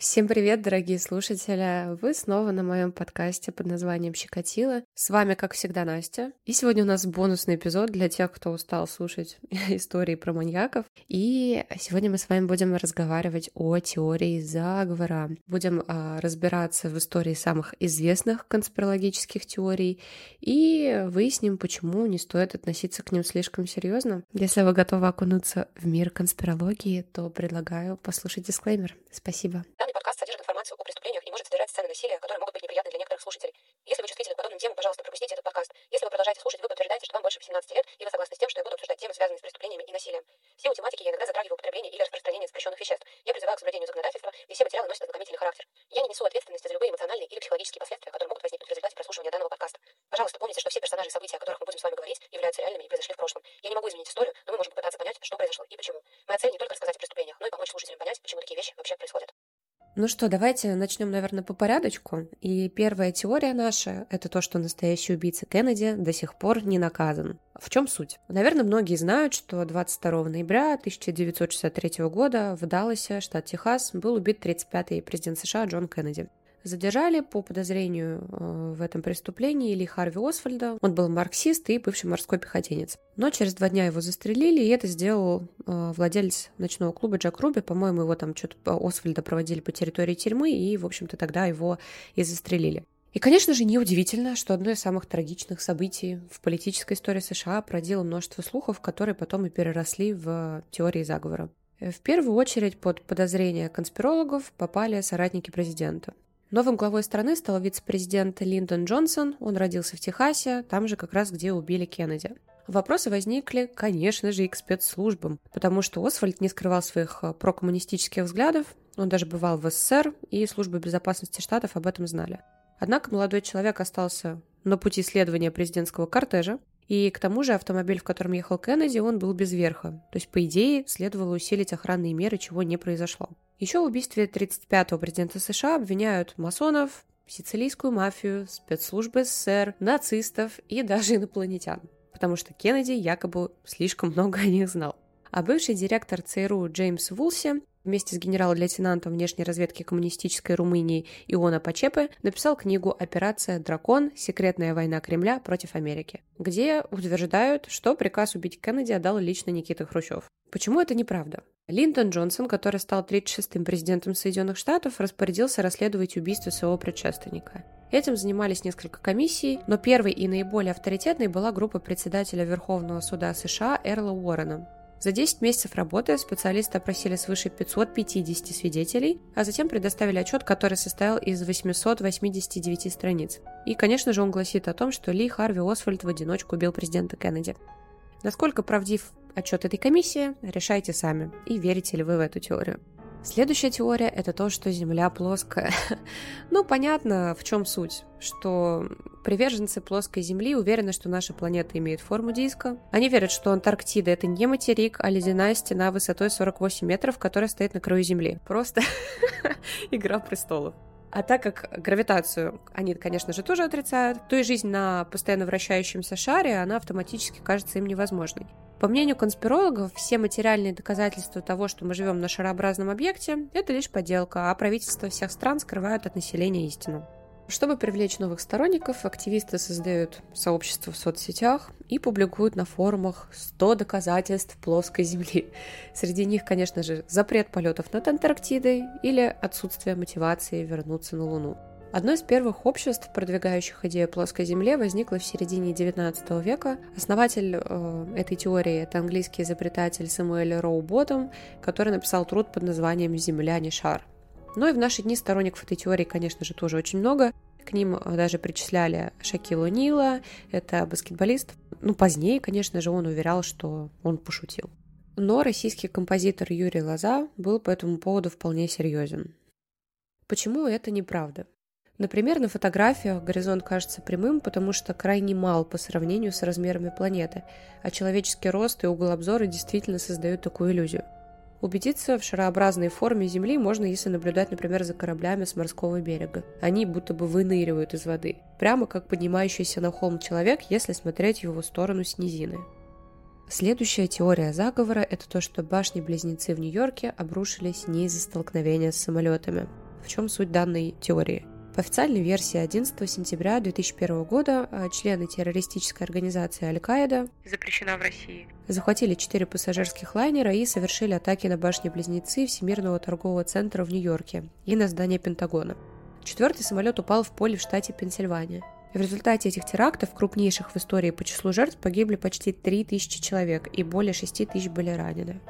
Всем привет, дорогие слушатели! Вы снова на моем подкасте под названием «Щекотила». С вами, как всегда, Настя. И сегодня у нас бонусный эпизод для тех, кто устал слушать истории про маньяков. И сегодня мы с вами будем разговаривать о теории заговора. Будем а, разбираться в истории самых известных конспирологических теорий и выясним, почему не стоит относиться к ним слишком серьезно. Если вы готовы окунуться в мир конспирологии, то предлагаю послушать дисклеймер. Спасибо. Информацию о преступлениях и может содержать сцены насилия, которые могут быть неприятны для некоторых слушателей. Если вы чувствительны к подобным темам, пожалуйста, пропустите этот подкаст. Если вы продолжаете слушать, вы подтверждаете, что вам больше 18 лет, и вы согласны с тем, что я буду обсуждать темы, связанные с преступлениями и насилием. В силу тематики я иногда затрагиваю употребление или распространение запрещенных веществ. Я призываю к соблюдению законодательства, и все материалы носят ознакомительный характер. Я не несу ответственности за любые эмоциональные или психологические последствия, которые могут возникнуть в результате прослушивания данного подкаста. Пожалуйста, помните, что все персонажи и события, о которых мы будем с вами говорить, являются реальными и произошли в прошлом. Я не могу изменить историю, но мы можем попытаться понять, что произошло и почему. Моя цель не только рассказать о преступлениях, но и помочь слушателям понять, почему такие вещи вообще происходят. Ну что, давайте начнем, наверное, по порядочку. И первая теория наша — это то, что настоящий убийца Кеннеди до сих пор не наказан. В чем суть? Наверное, многие знают, что 22 ноября 1963 года в Далласе, штат Техас, был убит 35-й президент США Джон Кеннеди. Задержали по подозрению э, в этом преступлении Ли Харви Освальда. Он был марксист и бывший морской пехотинец. Но через два дня его застрелили, и это сделал э, владелец ночного клуба Джек Руби. По-моему, его там что-то Освальда проводили по территории тюрьмы, и, в общем-то, тогда его и застрелили. И, конечно же, неудивительно, что одно из самых трагичных событий в политической истории США породило множество слухов, которые потом и переросли в теории заговора. В первую очередь под подозрение конспирологов попали соратники президента. Новым главой страны стал вице-президент Линдон Джонсон. Он родился в Техасе, там же как раз, где убили Кеннеди. Вопросы возникли, конечно же, и к спецслужбам, потому что Освальд не скрывал своих э, прокоммунистических взглядов, он даже бывал в СССР, и службы безопасности штатов об этом знали. Однако молодой человек остался на пути следования президентского кортежа, и к тому же автомобиль, в котором ехал Кеннеди, он был без верха. То есть, по идее, следовало усилить охранные меры, чего не произошло. Еще в убийстве 35-го президента США обвиняют масонов, сицилийскую мафию, спецслужбы СССР, нацистов и даже инопланетян, потому что Кеннеди якобы слишком много о них знал. А бывший директор ЦРУ Джеймс Вулси вместе с генерал-лейтенантом внешней разведки коммунистической Румынии Иона Пачепе написал книгу «Операция «Дракон. Секретная война Кремля против Америки», где утверждают, что приказ убить Кеннеди отдал лично Никита Хрущев. Почему это неправда? Линдон Джонсон, который стал 36-м президентом Соединенных Штатов, распорядился расследовать убийство своего предшественника. Этим занимались несколько комиссий, но первой и наиболее авторитетной была группа председателя Верховного суда США Эрла Уоррена. За 10 месяцев работы специалисты опросили свыше 550 свидетелей, а затем предоставили отчет, который состоял из 889 страниц. И, конечно же, он гласит о том, что Ли Харви Освальд в одиночку убил президента Кеннеди. Насколько правдив отчет этой комиссии, решайте сами, и верите ли вы в эту теорию. Следующая теория – это то, что Земля плоская. ну, понятно, в чем суть. Что приверженцы плоской Земли уверены, что наша планета имеет форму диска. Они верят, что Антарктида – это не материк, а ледяная стена высотой 48 метров, которая стоит на краю Земли. Просто игра престолов. А так как гравитацию они, конечно же, тоже отрицают, то и жизнь на постоянно вращающемся шаре, она автоматически кажется им невозможной. По мнению конспирологов, все материальные доказательства того, что мы живем на шарообразном объекте, это лишь подделка, а правительства всех стран скрывают от населения истину. Чтобы привлечь новых сторонников, активисты создают сообщества в соцсетях и публикуют на форумах 100 доказательств плоской Земли. Среди них, конечно же, запрет полетов над Антарктидой или отсутствие мотивации вернуться на Луну. Одно из первых обществ, продвигающих идею плоской Земле, возникло в середине XIX века. Основатель э, этой теории – это английский изобретатель Самуэль Роу Ботом, который написал труд под названием «Земля не шар». Но и в наши дни сторонников этой теории, конечно же, тоже очень много. К ним э, даже причисляли Шакилу Нила, это баскетболист. Ну, позднее, конечно же, он уверял, что он пошутил. Но российский композитор Юрий Лоза был по этому поводу вполне серьезен. Почему это неправда? Например, на фотографиях горизонт кажется прямым, потому что крайне мал по сравнению с размерами планеты, а человеческий рост и угол обзора действительно создают такую иллюзию – Убедиться в шарообразной форме Земли можно, если наблюдать, например, за кораблями с морского берега. Они будто бы выныривают из воды, прямо как поднимающийся на холм человек, если смотреть в его сторону с низины. Следующая теория заговора – это то, что башни-близнецы в Нью-Йорке обрушились не из-за столкновения с самолетами. В чем суть данной теории? По официальной версии 11 сентября 2001 года а, члены террористической организации Аль-Каида, запрещена в России, захватили четыре пассажирских лайнера и совершили атаки на башни-близнецы Всемирного торгового центра в Нью-Йорке и на здание Пентагона. Четвертый самолет упал в поле в штате Пенсильвания. В результате этих терактов, крупнейших в истории по числу жертв, погибли почти 3000 человек и более 6 тысяч были ранены.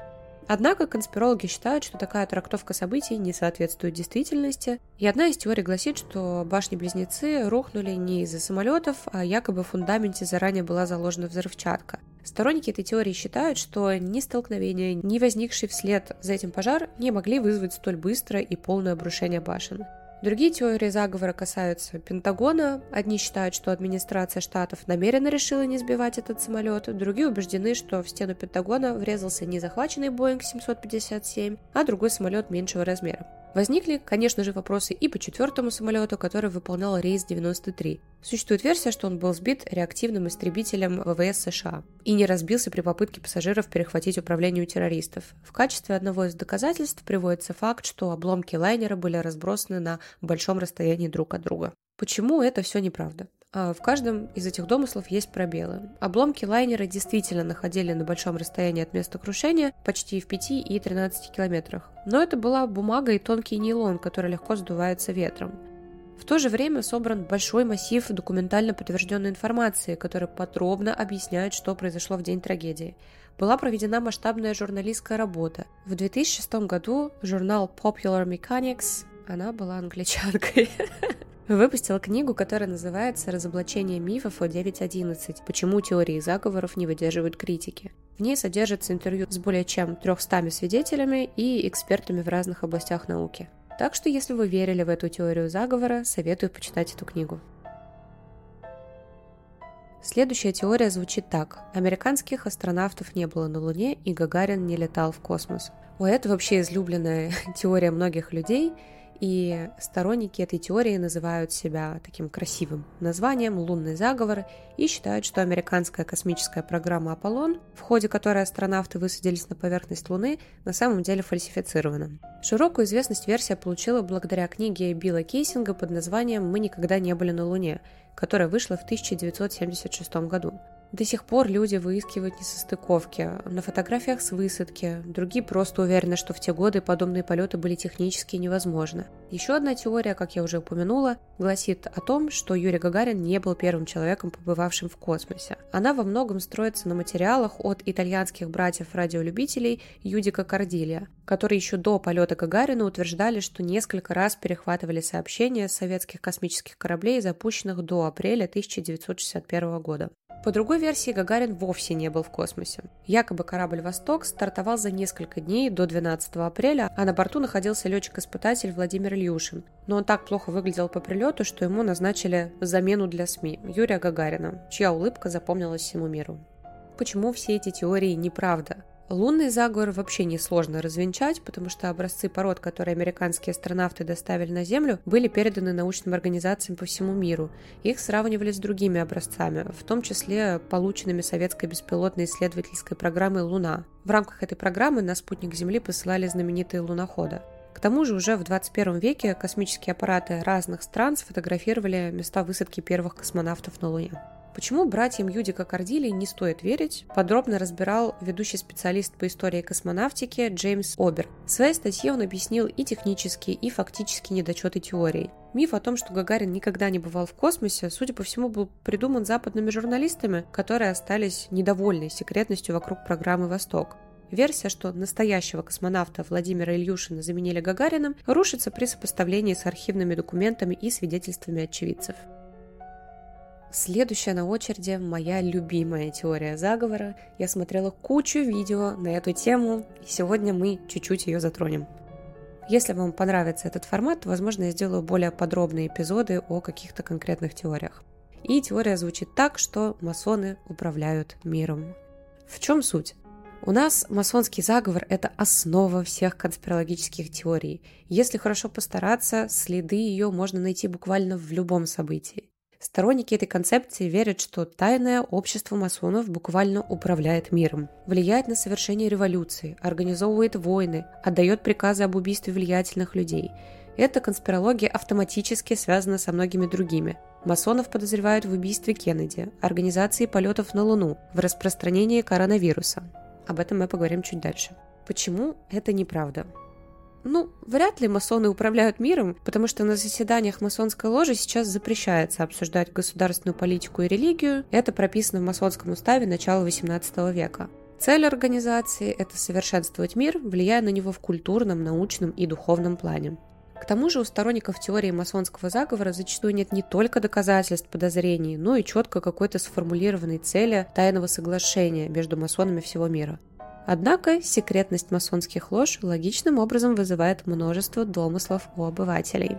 Однако конспирологи считают, что такая трактовка событий не соответствует действительности, и одна из теорий гласит, что башни-близнецы рухнули не из-за самолетов, а якобы в фундаменте заранее была заложена взрывчатка. Сторонники этой теории считают, что ни столкновение, ни возникший вслед за этим пожар не могли вызвать столь быстрое и полное обрушение башен. Другие теории заговора касаются Пентагона. Одни считают, что администрация штатов намеренно решила не сбивать этот самолет, другие убеждены, что в стену Пентагона врезался не захваченный Боинг 757, а другой самолет меньшего размера. Возникли, конечно же, вопросы и по четвертому самолету, который выполнял рейс 93. Существует версия, что он был сбит реактивным истребителем ВВС США и не разбился при попытке пассажиров перехватить управление у террористов. В качестве одного из доказательств приводится факт, что обломки лайнера были разбросаны на большом расстоянии друг от друга. Почему это все неправда? А, в каждом из этих домыслов есть пробелы. Обломки лайнера действительно находили на большом расстоянии от места крушения, почти в 5 и 13 километрах. Но это была бумага и тонкий нейлон, который легко сдувается ветром. В то же время собран большой массив документально подтвержденной информации, который подробно объясняет, что произошло в день трагедии. Была проведена масштабная журналистская работа. В 2006 году журнал Popular Mechanics, она была англичанкой, выпустила книгу, которая называется «Разоблачение мифов о 9.11. Почему теории заговоров не выдерживают критики». В ней содержится интервью с более чем 300 свидетелями и экспертами в разных областях науки. Так что, если вы верили в эту теорию заговора, советую почитать эту книгу. Следующая теория звучит так. Американских астронавтов не было на Луне, и Гагарин не летал в космос. О, это вообще излюбленная теория многих людей – и сторонники этой теории называют себя таким красивым названием «Лунный заговор» и считают, что американская космическая программа «Аполлон», в ходе которой астронавты высадились на поверхность Луны, на самом деле фальсифицирована. Широкую известность версия получила благодаря книге Билла Кейсинга под названием «Мы никогда не были на Луне», которая вышла в 1976 году. До сих пор люди выискивают несостыковки. На фотографиях с высадки. Другие просто уверены, что в те годы подобные полеты были технически невозможны. Еще одна теория, как я уже упомянула, гласит о том, что Юрий Гагарин не был первым человеком, побывавшим в космосе. Она во многом строится на материалах от итальянских братьев-радиолюбителей Юдика Кардилия, которые еще до полета Гагарина утверждали, что несколько раз перехватывали сообщения советских космических кораблей, запущенных до апреля 1961 года. По другой версии, Гагарин вовсе не был в космосе. Якобы корабль «Восток» стартовал за несколько дней до 12 апреля, а на борту находился летчик-испытатель Владимир Ильюшин. Но он так плохо выглядел по прилету, что ему назначили замену для СМИ – Юрия Гагарина, чья улыбка запомнилась всему миру. Почему все эти теории неправда? Лунный заговор вообще несложно развенчать, потому что образцы пород, которые американские астронавты доставили на Землю, были переданы научным организациям по всему миру. Их сравнивали с другими образцами, в том числе полученными советской беспилотной исследовательской программой «Луна». В рамках этой программы на спутник Земли посылали знаменитые луноходы. К тому же уже в 21 веке космические аппараты разных стран сфотографировали места высадки первых космонавтов на Луне. Почему братьям Юдика Кардили не стоит верить, подробно разбирал ведущий специалист по истории космонавтики Джеймс Обер. В своей статье он объяснил и технические, и фактические недочеты теории. Миф о том, что Гагарин никогда не бывал в космосе, судя по всему, был придуман западными журналистами, которые остались недовольны секретностью вокруг программы «Восток». Версия, что настоящего космонавта Владимира Ильюшина заменили Гагарином, рушится при сопоставлении с архивными документами и свидетельствами очевидцев. Следующая на очереди моя любимая теория заговора. Я смотрела кучу видео на эту тему, и сегодня мы чуть-чуть ее затронем. Если вам понравится этот формат, возможно, я сделаю более подробные эпизоды о каких-то конкретных теориях. И теория звучит так, что масоны управляют миром. В чем суть? У нас масонский заговор – это основа всех конспирологических теорий. Если хорошо постараться, следы ее можно найти буквально в любом событии. Сторонники этой концепции верят, что тайное общество масонов буквально управляет миром, влияет на совершение революции, организовывает войны, отдает приказы об убийстве влиятельных людей. эта конспирология автоматически связана со многими другими. Масонов подозревают в убийстве Кеннеди, организации полетов на Луну, в распространении коронавируса. Об этом мы поговорим чуть дальше. Почему это неправда? Ну, вряд ли масоны управляют миром, потому что на заседаниях масонской ложи сейчас запрещается обсуждать государственную политику и религию. Это прописано в масонском уставе начала XVIII века. Цель организации – это совершенствовать мир, влияя на него в культурном, научном и духовном плане. К тому же у сторонников теории масонского заговора зачастую нет не только доказательств подозрений, но и четко какой-то сформулированной цели тайного соглашения между масонами всего мира – Однако секретность масонских лож логичным образом вызывает множество домыслов у обывателей.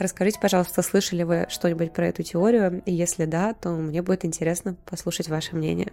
Расскажите, пожалуйста, слышали вы что-нибудь про эту теорию, и если да, то мне будет интересно послушать ваше мнение.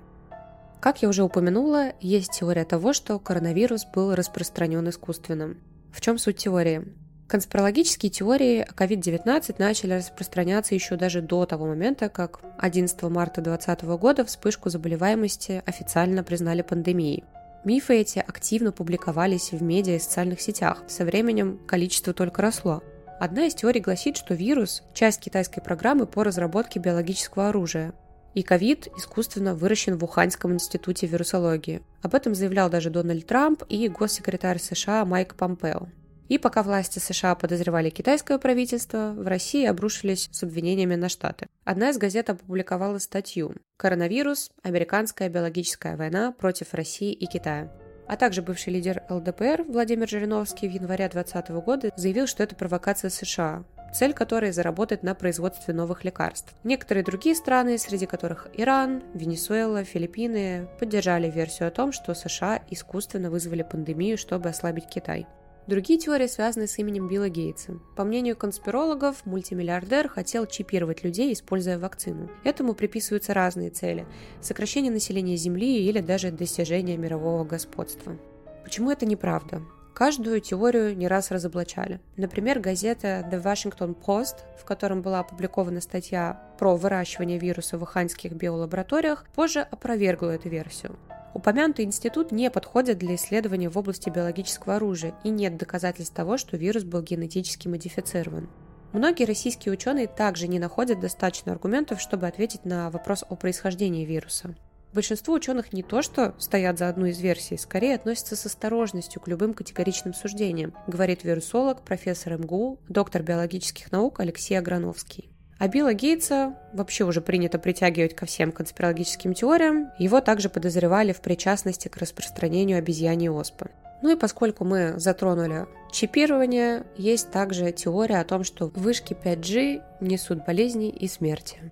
Как я уже упомянула, есть теория того, что коронавирус был распространен искусственно. В чем суть теории? Конспирологические теории о COVID-19 начали распространяться еще даже до того момента, как 11 марта 2020 года вспышку заболеваемости официально признали пандемией. Мифы эти активно публиковались в медиа и социальных сетях. Со временем количество только росло. Одна из теорий гласит, что вирус – часть китайской программы по разработке биологического оружия. И ковид искусственно выращен в Уханьском институте вирусологии. Об этом заявлял даже Дональд Трамп и госсекретарь США Майк Помпео. И пока власти США подозревали китайское правительство, в России обрушились с обвинениями на Штаты. Одна из газет опубликовала статью «Коронавирус. Американская биологическая война против России и Китая». А также бывший лидер ЛДПР Владимир Жириновский в январе 2020 года заявил, что это провокация США, цель которой заработать на производстве новых лекарств. Некоторые другие страны, среди которых Иран, Венесуэла, Филиппины, поддержали версию о том, что США искусственно вызвали пандемию, чтобы ослабить Китай. Другие теории связаны с именем Билла Гейтса. По мнению конспирологов, мультимиллиардер хотел чипировать людей, используя вакцину. Этому приписываются разные цели – сокращение населения Земли или даже достижение мирового господства. Почему это неправда? Каждую теорию не раз разоблачали. Например, газета The Washington Post, в котором была опубликована статья про выращивание вируса в уханьских биолабораториях, позже опровергла эту версию. Упомянутый институт не подходит для исследования в области биологического оружия и нет доказательств того, что вирус был генетически модифицирован. Многие российские ученые также не находят достаточно аргументов, чтобы ответить на вопрос о происхождении вируса. Большинство ученых не то что стоят за одну из версий, скорее относятся с осторожностью к любым категоричным суждениям, говорит вирусолог, профессор МГУ, доктор биологических наук Алексей Аграновский. А Билла Гейтса вообще уже принято притягивать ко всем конспирологическим теориям. Его также подозревали в причастности к распространению обезьяньей оспы. Ну и поскольку мы затронули чипирование, есть также теория о том, что вышки 5G несут болезни и смерти.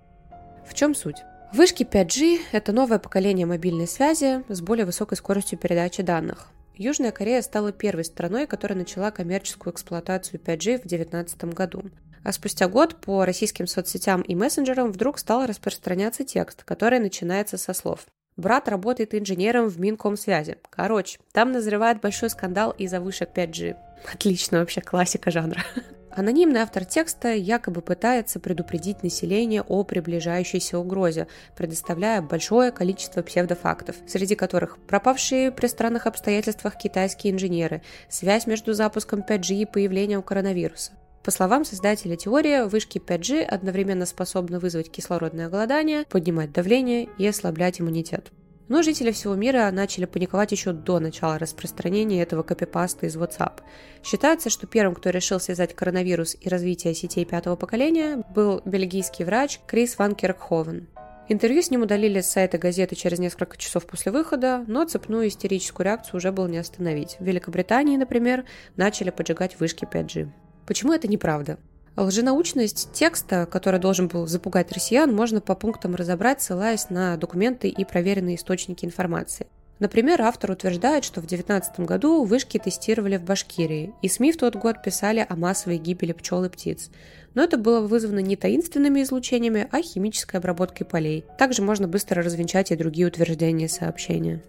В чем суть? Вышки 5G – это новое поколение мобильной связи с более высокой скоростью передачи данных. Южная Корея стала первой страной, которая начала коммерческую эксплуатацию 5G в 2019 году. А спустя год по российским соцсетям и мессенджерам вдруг стал распространяться текст, который начинается со слов Брат работает инженером в Минкомсвязи. Короче, там назревает большой скандал из-за вышек 5G. Отлично, вообще классика жанра. Анонимный автор текста якобы пытается предупредить население о приближающейся угрозе, предоставляя большое количество псевдофактов, среди которых пропавшие при странных обстоятельствах китайские инженеры, связь между запуском 5G и появлением коронавируса. По словам создателя теории, вышки 5G одновременно способны вызвать кислородное голодание, поднимать давление и ослаблять иммунитет. Но жители всего мира начали паниковать еще до начала распространения этого копипаста из WhatsApp. Считается, что первым, кто решил связать коронавирус и развитие сетей пятого поколения, был бельгийский врач Крис Ван Керкховен. Интервью с ним удалили с сайта газеты через несколько часов после выхода, но цепную истерическую реакцию уже было не остановить. В Великобритании, например, начали поджигать вышки 5G. Почему это неправда? Лженаучность текста, который должен был запугать россиян, можно по пунктам разобрать, ссылаясь на документы и проверенные источники информации. Например, автор утверждает, что в 2019 году вышки тестировали в Башкирии, и СМИ в тот год писали о массовой гибели пчел и птиц. Но это было вызвано не таинственными излучениями, а химической обработкой полей. Также можно быстро развенчать и другие утверждения сообщения.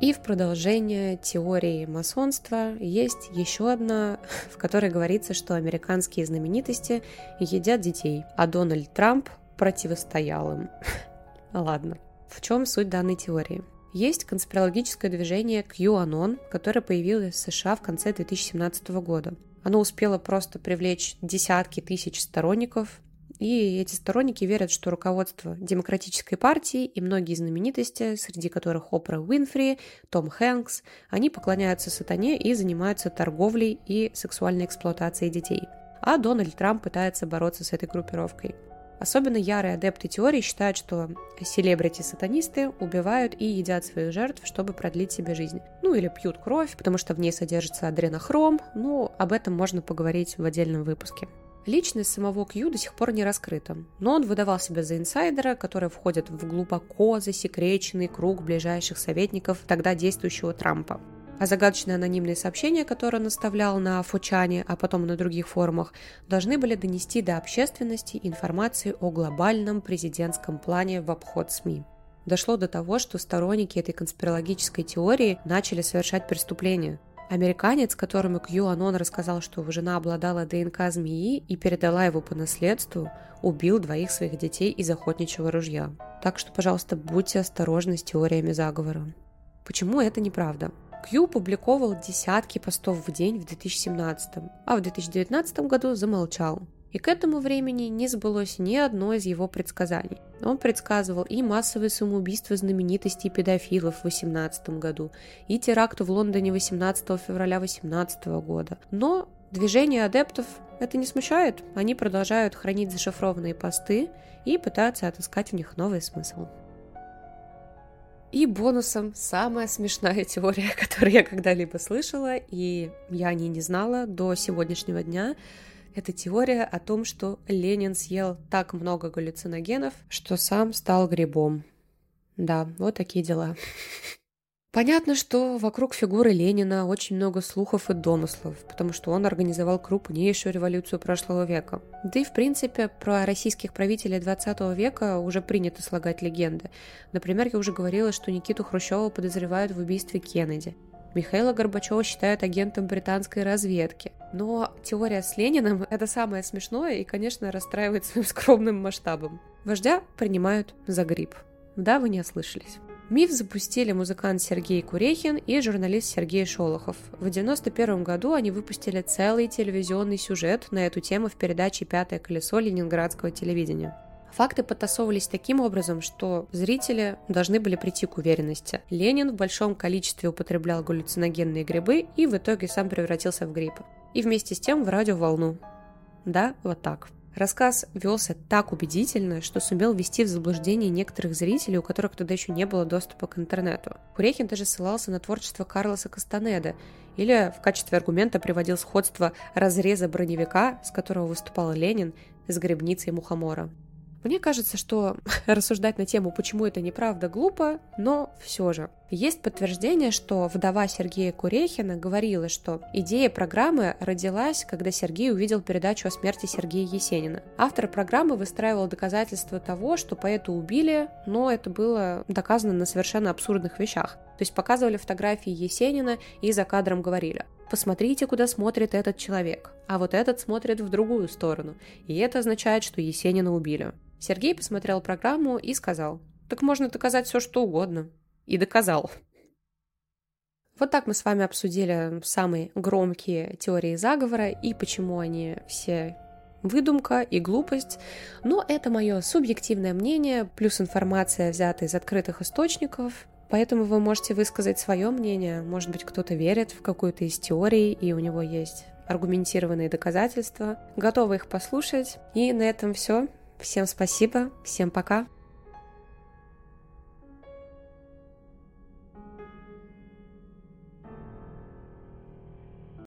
И в продолжение теории масонства есть еще одна, в которой говорится, что американские знаменитости едят детей, а Дональд Трамп противостоял им. Ладно. В чем суть данной теории? есть конспирологическое движение QAnon, которое появилось в США в конце 2017 года. Оно успело просто привлечь десятки тысяч сторонников, и эти сторонники верят, что руководство Демократической партии и многие знаменитости, среди которых Опра Уинфри, Том Хэнкс, они поклоняются сатане и занимаются торговлей и сексуальной эксплуатацией детей. А Дональд Трамп пытается бороться с этой группировкой. Особенно ярые адепты теории считают, что селебрити-сатанисты убивают и едят своих жертв, чтобы продлить себе жизнь. Ну или пьют кровь, потому что в ней содержится адренохром, ну об этом можно поговорить в отдельном выпуске. Личность самого Кью до сих пор не раскрыта, но он выдавал себя за инсайдера, который входит в глубоко засекреченный круг ближайших советников тогда действующего Трампа. А загадочные анонимные сообщения, которые он оставлял на Фучане, а потом на других форумах, должны были донести до общественности информацию о глобальном президентском плане в обход СМИ. Дошло до того, что сторонники этой конспирологической теории начали совершать преступления. Американец, которому Кью Анон рассказал, что его жена обладала ДНК змеи и передала его по наследству, убил двоих своих детей из охотничьего ружья. Так что, пожалуйста, будьте осторожны с теориями заговора. Почему это неправда? Кью публиковал десятки постов в день в 2017, а в 2019 году замолчал. И к этому времени не сбылось ни одно из его предсказаний. Он предсказывал и массовые самоубийства знаменитостей педофилов в 2018 году, и теракт в Лондоне 18 февраля 2018 года. Но движение адептов это не смущает, они продолжают хранить зашифрованные посты и пытаются отыскать в них новый смысл. И бонусом самая смешная теория, которую я когда-либо слышала, и я о ней не знала до сегодняшнего дня, это теория о том, что Ленин съел так много галлюциногенов, что сам стал грибом. Да, вот такие дела. Понятно, что вокруг фигуры Ленина очень много слухов и домыслов, потому что он организовал крупнейшую революцию прошлого века. Да и, в принципе, про российских правителей 20 века уже принято слагать легенды. Например, я уже говорила, что Никиту Хрущева подозревают в убийстве Кеннеди. Михаила Горбачева считают агентом британской разведки. Но теория с Лениным – это самое смешное и, конечно, расстраивает своим скромным масштабом. Вождя принимают за гриб. Да, вы не ослышались. Миф запустили музыкант Сергей Курехин и журналист Сергей Шолохов. В 1991 году они выпустили целый телевизионный сюжет на эту тему в передаче «Пятое колесо» ленинградского телевидения. Факты подтасовывались таким образом, что зрители должны были прийти к уверенности. Ленин в большом количестве употреблял галлюциногенные грибы и в итоге сам превратился в гриб. И вместе с тем в радиоволну. Да, вот так. Рассказ велся так убедительно, что сумел ввести в заблуждение некоторых зрителей, у которых тогда еще не было доступа к интернету. Курехин даже ссылался на творчество Карлоса Кастанеда или в качестве аргумента приводил сходство разреза броневика, с которого выступал Ленин, с грибницей Мухомора. Мне кажется, что рассуждать на тему, почему это неправда, глупо, но все же. Есть подтверждение, что вдова Сергея Курехина говорила, что идея программы родилась, когда Сергей увидел передачу о смерти Сергея Есенина. Автор программы выстраивал доказательства того, что поэта убили, но это было доказано на совершенно абсурдных вещах. То есть показывали фотографии Есенина и за кадром говорили посмотрите, куда смотрит этот человек, а вот этот смотрит в другую сторону, и это означает, что Есенина убили. Сергей посмотрел программу и сказал, так можно доказать все, что угодно. И доказал. Вот так мы с вами обсудили самые громкие теории заговора и почему они все выдумка и глупость, но это мое субъективное мнение, плюс информация, взята из открытых источников, поэтому вы можете высказать свое мнение, может быть, кто-то верит в какую-то из теорий, и у него есть аргументированные доказательства, готовы их послушать, и на этом все. Всем спасибо, всем пока.